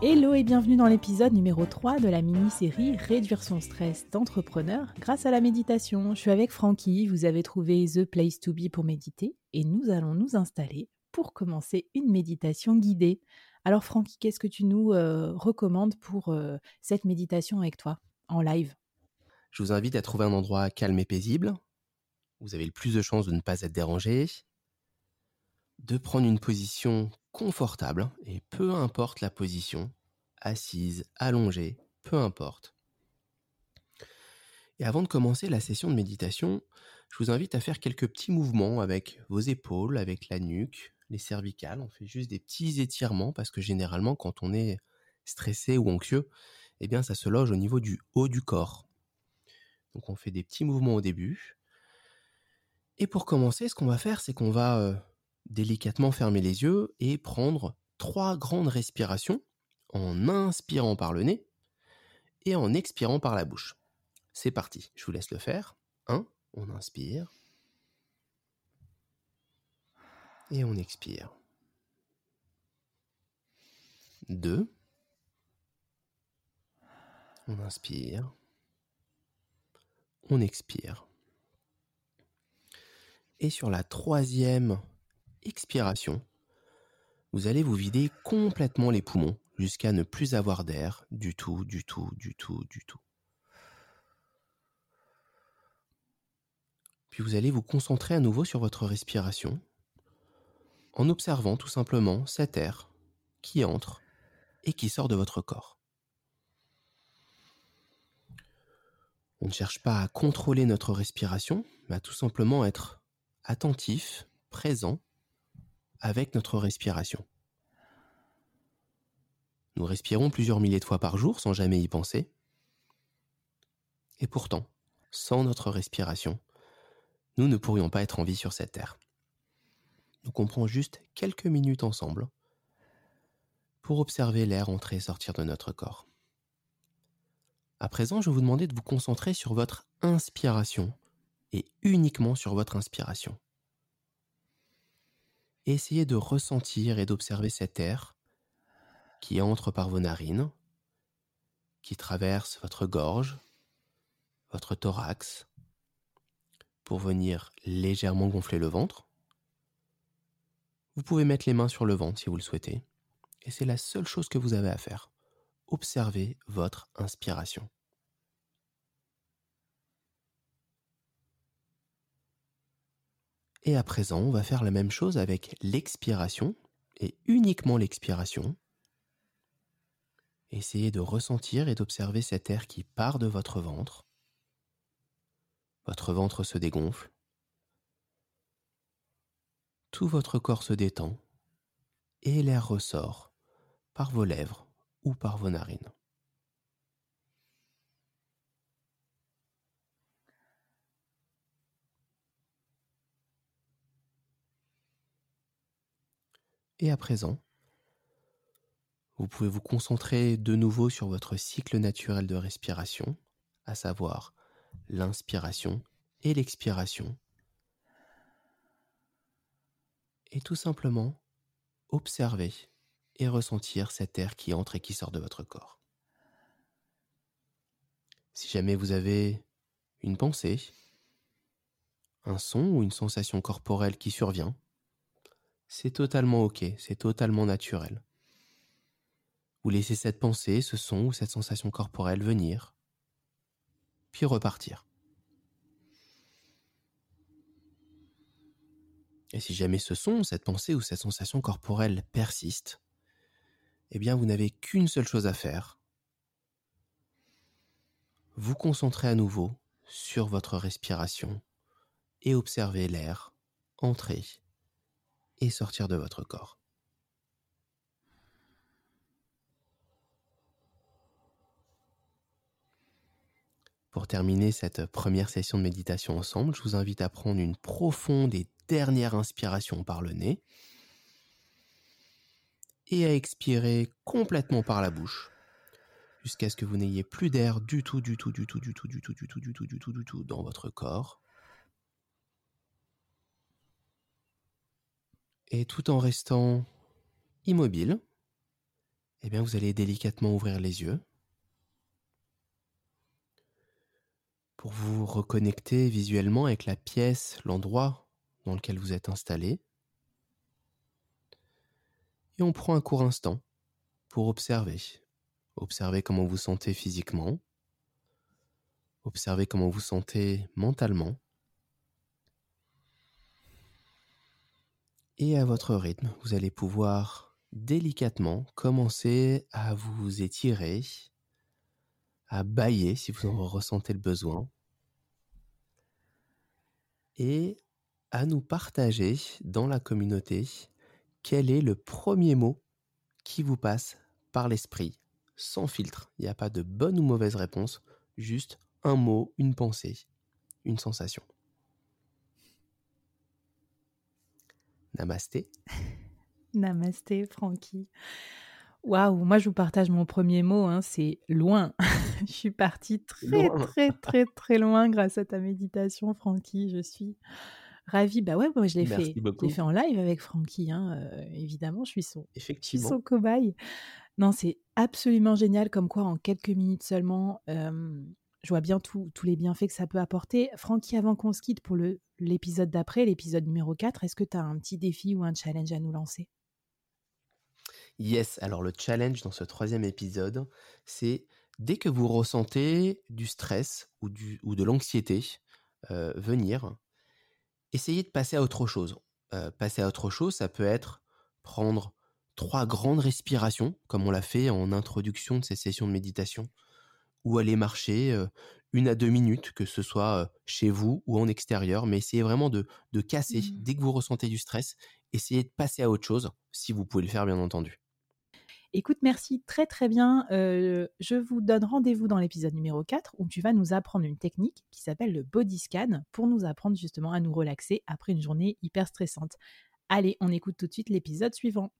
Hello et bienvenue dans l'épisode numéro 3 de la mini-série Réduire son stress d'entrepreneur grâce à la méditation. Je suis avec Francky, vous avez trouvé The Place to Be pour méditer et nous allons nous installer pour commencer une méditation guidée. Alors Francky, qu'est-ce que tu nous euh, recommandes pour euh, cette méditation avec toi en live? Je vous invite à trouver un endroit calme et paisible. Vous avez le plus de chances de ne pas être dérangé, de prendre une position confortable, et peu importe la position, assise, allongée, peu importe. Et avant de commencer la session de méditation, je vous invite à faire quelques petits mouvements avec vos épaules, avec la nuque, les cervicales. On fait juste des petits étirements parce que généralement, quand on est stressé ou anxieux, eh bien, ça se loge au niveau du haut du corps. Donc, on fait des petits mouvements au début. Et pour commencer, ce qu'on va faire, c'est qu'on va euh, délicatement fermer les yeux et prendre trois grandes respirations en inspirant par le nez et en expirant par la bouche. C'est parti, je vous laisse le faire. 1, on inspire. Et on expire. 2. On inspire. On expire. Et sur la troisième expiration, vous allez vous vider complètement les poumons jusqu'à ne plus avoir d'air du tout, du tout, du tout, du tout. Puis vous allez vous concentrer à nouveau sur votre respiration en observant tout simplement cet air qui entre et qui sort de votre corps. On ne cherche pas à contrôler notre respiration, mais à tout simplement être attentif, présent avec notre respiration. Nous respirons plusieurs milliers de fois par jour sans jamais y penser. Et pourtant, sans notre respiration, nous ne pourrions pas être en vie sur cette terre. Donc on prend juste quelques minutes ensemble pour observer l'air entrer et sortir de notre corps. À présent, je vais vous demander de vous concentrer sur votre inspiration et uniquement sur votre inspiration essayez de ressentir et d'observer cet air qui entre par vos narines, qui traverse votre gorge, votre thorax, pour venir légèrement gonfler le ventre. Vous pouvez mettre les mains sur le ventre si vous le souhaitez, et c'est la seule chose que vous avez à faire. Observez votre inspiration. Et à présent, on va faire la même chose avec l'expiration, et uniquement l'expiration. Essayez de ressentir et d'observer cet air qui part de votre ventre. Votre ventre se dégonfle. Tout votre corps se détend et l'air ressort par vos lèvres ou par vos narines. Et à présent, vous pouvez vous concentrer de nouveau sur votre cycle naturel de respiration, à savoir l'inspiration et l'expiration. Et tout simplement observer et ressentir cet air qui entre et qui sort de votre corps. Si jamais vous avez une pensée, un son ou une sensation corporelle qui survient, c'est totalement ok, c'est totalement naturel. Vous laissez cette pensée, ce son ou cette sensation corporelle venir, puis repartir. Et si jamais ce son, cette pensée ou cette sensation corporelle persiste, eh bien vous n'avez qu'une seule chose à faire. Vous concentrez à nouveau sur votre respiration et observez l'air entrer et sortir de votre corps. Pour terminer cette première session de méditation ensemble, je vous invite à prendre une profonde et dernière inspiration par le nez et à expirer complètement par la bouche jusqu'à ce que vous n'ayez plus d'air du tout, du tout, du tout, du tout, du tout, du tout, du tout, du tout, du tout dans votre corps. Et tout en restant immobile, eh bien, vous allez délicatement ouvrir les yeux pour vous reconnecter visuellement avec la pièce, l'endroit dans lequel vous êtes installé. Et on prend un court instant pour observer. Observez comment vous sentez physiquement. Observez comment vous sentez mentalement. Et à votre rythme, vous allez pouvoir délicatement commencer à vous étirer, à bailler si vous en ressentez le besoin, et à nous partager dans la communauté quel est le premier mot qui vous passe par l'esprit, sans filtre. Il n'y a pas de bonne ou mauvaise réponse, juste un mot, une pensée, une sensation. Namasté. Namasté, Francky. Waouh, moi je vous partage mon premier mot, hein, c'est loin. je suis partie très très très très loin grâce à ta méditation, Francky. Je suis ravie. Bah ouais, moi je l'ai fait, fait en live avec Francky, hein, euh, évidemment, je suis son, Effectivement. Je suis son cobaye. Non, c'est absolument génial, comme quoi en quelques minutes seulement, je vois bien tous les bienfaits que ça peut apporter. Francky, avant qu'on se quitte pour l'épisode d'après, l'épisode numéro 4, est-ce que tu as un petit défi ou un challenge à nous lancer? Yes, alors le challenge dans ce troisième épisode, c'est dès que vous ressentez du stress ou de l'anxiété euh, venir, essayez de passer à autre chose. Euh, passer à autre chose, ça peut être prendre trois grandes respirations, comme on l'a fait en introduction de ces sessions de méditation, ou aller marcher une à deux minutes, que ce soit chez vous ou en extérieur, mais essayez vraiment de, de casser. Mmh. Dès que vous ressentez du stress, essayez de passer à autre chose, si vous pouvez le faire bien entendu. Écoute, merci très très bien. je vous donne rendez-vous dans l'épisode numéro 4 où tu vas nous apprendre une technique qui s'appelle le body scan pour nous apprendre justement à nous relaxer après une journée hyper stressante. Allez, on écoute tout de suite l'épisode suivant.